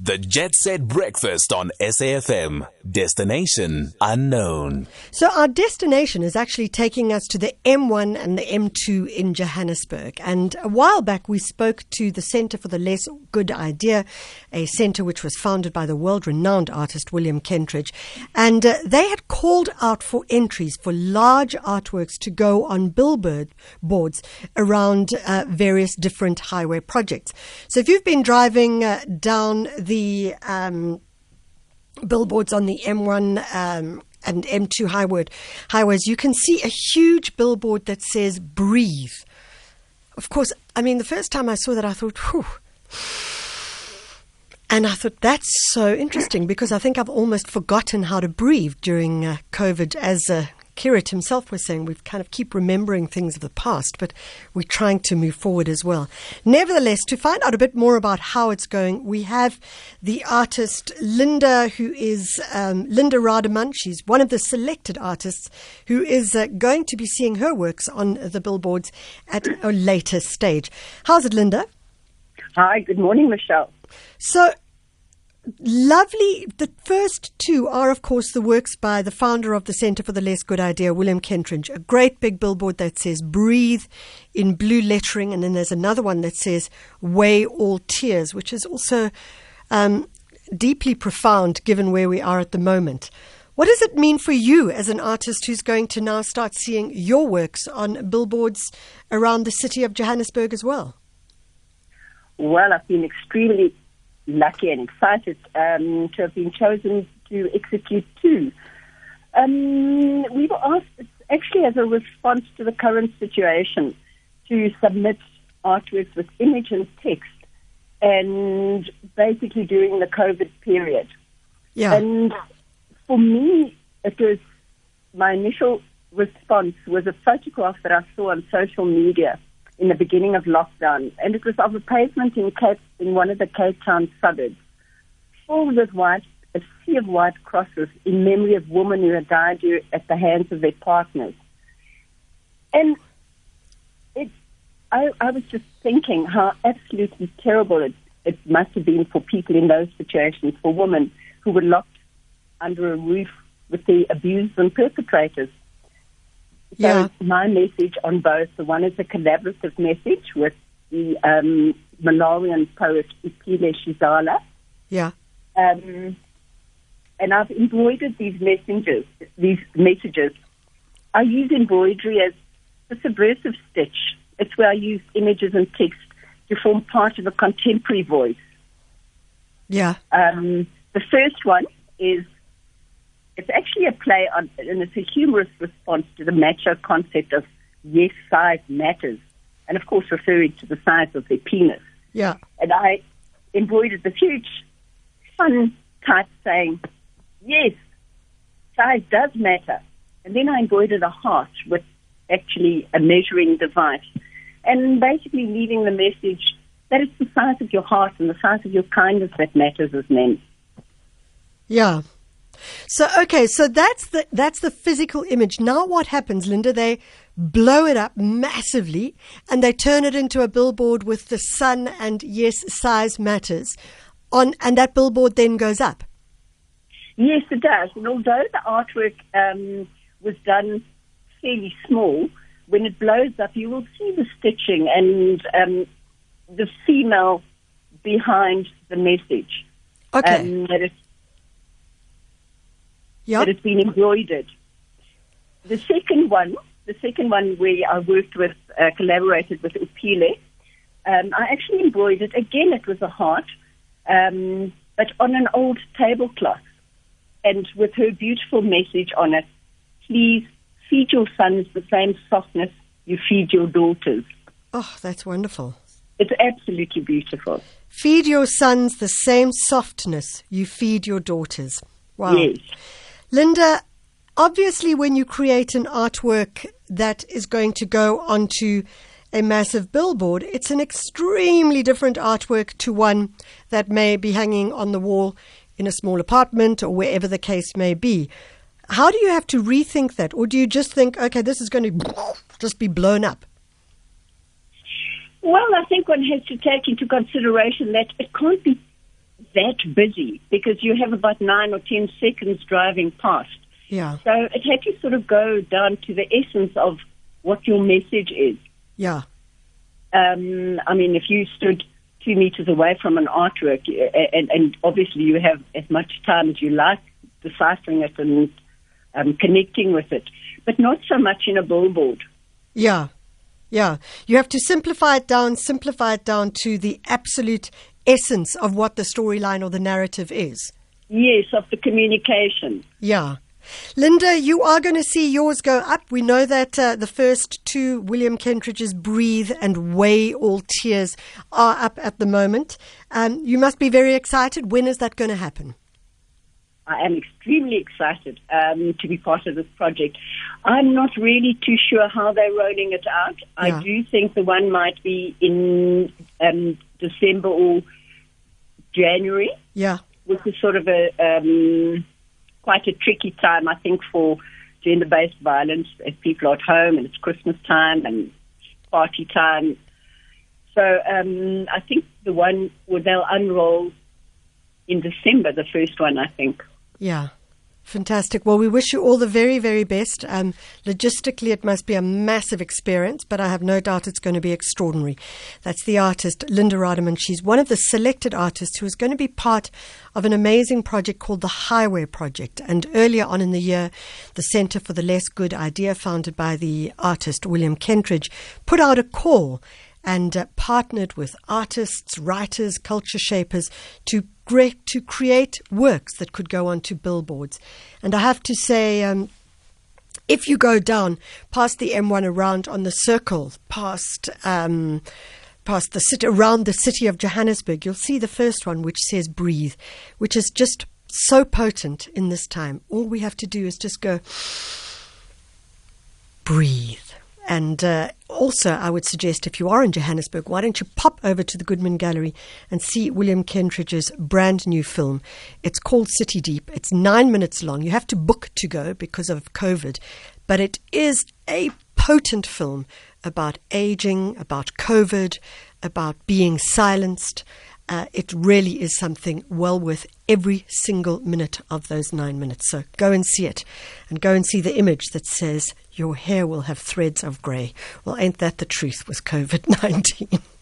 The Jet Set Breakfast on SAFM. Destination unknown. So our destination is actually taking us to the M1 and the M2 in Johannesburg. And a while back we spoke to the Center for the Less Good Idea, a center which was founded by the world-renowned artist William Kentridge. And uh, they had called out for entries for large artworks to go on billboard boards around uh, various different highway projects. So if you've been driving uh, down the um, billboards on the M1 um, and M2 highway, highways, you can see a huge billboard that says breathe. Of course, I mean, the first time I saw that, I thought, whew. And I thought that's so interesting because I think I've almost forgotten how to breathe during uh, COVID as a Kirit himself was saying, we kind of keep remembering things of the past, but we're trying to move forward as well. Nevertheless, to find out a bit more about how it's going, we have the artist Linda, who is um, Linda Rademan. She's one of the selected artists who is uh, going to be seeing her works on the billboards at a later stage. How's it, Linda? Hi, good morning, Michelle. So, lovely. The first two are, of course, the works by the founder of the Centre for the Less Good Idea, William Kentridge. A great big billboard that says breathe in blue lettering. And then there's another one that says weigh all tears, which is also um, deeply profound given where we are at the moment. What does it mean for you as an artist who's going to now start seeing your works on billboards around the city of Johannesburg as well? Well, I've been extremely lucky and excited um, to have been chosen to execute two. Um, we were asked, actually as a response to the current situation, to submit artworks with image and text, and basically during the COVID period. Yeah. And for me, it was my initial response was a photograph that I saw on social media in the beginning of lockdown, and it was of a pavement in Cape, in one of the Cape Town suburbs, filled with white, a sea of white crosses in memory of women who had died at the hands of their partners. And it, I, I was just thinking how absolutely terrible it, it must have been for people in those situations, for women who were locked under a roof with the abusers and perpetrators. So Yeah. my message on both, the one is a collaborative message with the um, Malawian poet Upile Chisala. Yeah. Um, and I've embroidered these messages, these messages. I use embroidery as a subversive stitch. It's where I use images and text to form part of a contemporary voice. Yeah. Um, the first one is it's actually a play on, and it's a humorous response to the macho concept of yes, size matters, and of course referring to the size of their penis. Yeah. And I embroidered the huge, fun type saying, yes, size does matter. And then I embroidered a heart with actually a measuring device, and basically leaving the message that it's the size of your heart and the size of your kindness that matters as men. Yeah. So okay, so that's the that's the physical image. Now what happens, Linda? They blow it up massively and they turn it into a billboard with the sun and yes, size matters. On and that billboard then goes up. Yes, it does. And although the artwork um, was done fairly small, when it blows up, you will see the stitching and um, the female behind the message. Okay. Um, that, it, yeah. that it's been embroidered. The second one, the second one where I worked with, uh, collaborated with Upile, um, I actually embroidered, again, it was a heart, um, but on an old tablecloth. And with her beautiful message on it, please feed your sons the same softness you feed your daughters. Oh, that's wonderful. It's absolutely beautiful. Feed your sons the same softness you feed your daughters. Wow. Yes. Linda, obviously, when you create an artwork that is going to go onto a massive billboard, it's an extremely different artwork to one that may be hanging on the wall in a small apartment or wherever the case may be. How do you have to rethink that? Or do you just think, okay, this is going to just be blown up? Well, I think one has to take into consideration that it can't be that busy because you have about nine or ten seconds driving past. Yeah. So it had to sort of go down to the essence of what your message is. Yeah. Um, I mean, if you stood two meters away from an artwork, and, and obviously you have as much time as you like deciphering it and um, connecting with it, but not so much in a billboard. Yeah. Yeah. You have to simplify it down, simplify it down to the absolute essence of what the storyline or the narrative is. Yes, of the communication. Yeah. Linda, you are going to see yours go up. We know that uh, the first two William Kentridge's Breathe and Weigh All Tears are up at the moment. Um, you must be very excited. When is that going to happen? I am extremely excited um, to be part of this project. I'm not really too sure how they're rolling it out. Yeah. I do think the one might be in um, December or January, Yeah. which is sort of a um, quite a tricky time, I think, for gender-based violence. If people are at home and it's Christmas time and party time, so um, I think the one where they'll unroll in December, the first one, I think. Yeah. Fantastic. Well, we wish you all the very, very best. Um, logistically, it must be a massive experience, but I have no doubt it's going to be extraordinary. That's the artist, Linda Rademan. She's one of the selected artists who is going to be part of an amazing project called the Highway Project. And earlier on in the year, the Center for the Less Good Idea, founded by the artist William Kentridge, put out a call and uh, partnered with artists, writers, culture shapers to to create works that could go onto billboards. And I have to say, um, if you go down past the M1 around on the circle, past um, past the city around the city of Johannesburg, you'll see the first one which says "breathe," which is just so potent in this time. All we have to do is just go breathe. And uh, also, I would suggest if you are in Johannesburg, why don't you pop over to the Goodman Gallery and see William Kentridge's brand new film? It's called City Deep. It's nine minutes long. You have to book to go because of COVID, but it is a potent film about aging, about COVID, about being silenced. Uh, it really is something well worth every single minute of those nine minutes. So go and see it and go and see the image that says, Your hair will have threads of grey. Well, ain't that the truth with COVID 19?